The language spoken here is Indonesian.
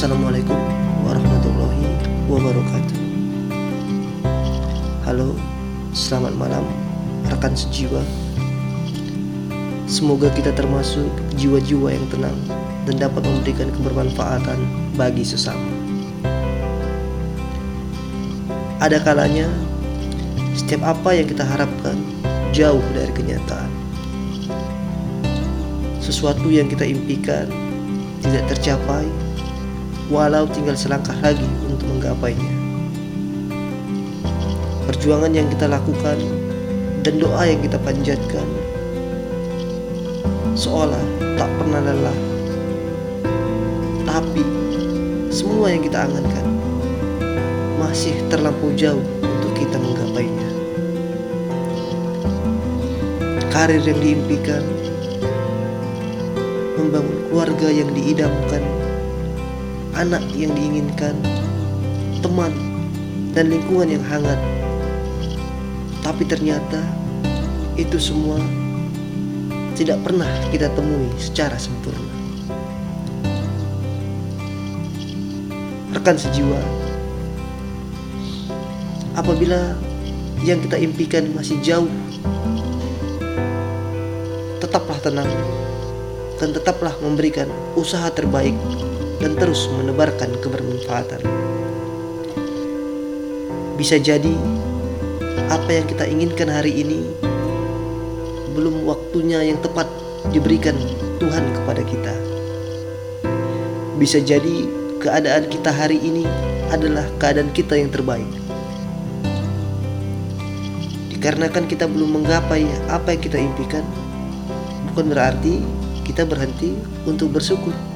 Assalamualaikum warahmatullahi wabarakatuh. Halo, selamat malam rekan sejiwa. Semoga kita termasuk jiwa-jiwa yang tenang dan dapat memberikan kebermanfaatan bagi sesama. Ada kalanya setiap apa yang kita harapkan jauh dari kenyataan. Sesuatu yang kita impikan tidak tercapai walau tinggal selangkah lagi untuk menggapainya. Perjuangan yang kita lakukan dan doa yang kita panjatkan seolah tak pernah lelah. Tapi semua yang kita angankan masih terlampau jauh untuk kita menggapainya. Karir yang diimpikan, membangun keluarga yang diidamkan, anak yang diinginkan, teman, dan lingkungan yang hangat. Tapi ternyata itu semua tidak pernah kita temui secara sempurna. Rekan sejiwa, apabila yang kita impikan masih jauh, tetaplah tenang dan tetaplah memberikan usaha terbaik dan terus menebarkan kebermanfaatan. Bisa jadi apa yang kita inginkan hari ini belum waktunya yang tepat diberikan Tuhan kepada kita. Bisa jadi keadaan kita hari ini adalah keadaan kita yang terbaik. Dikarenakan kita belum menggapai apa yang kita impikan, bukan berarti kita berhenti untuk bersyukur.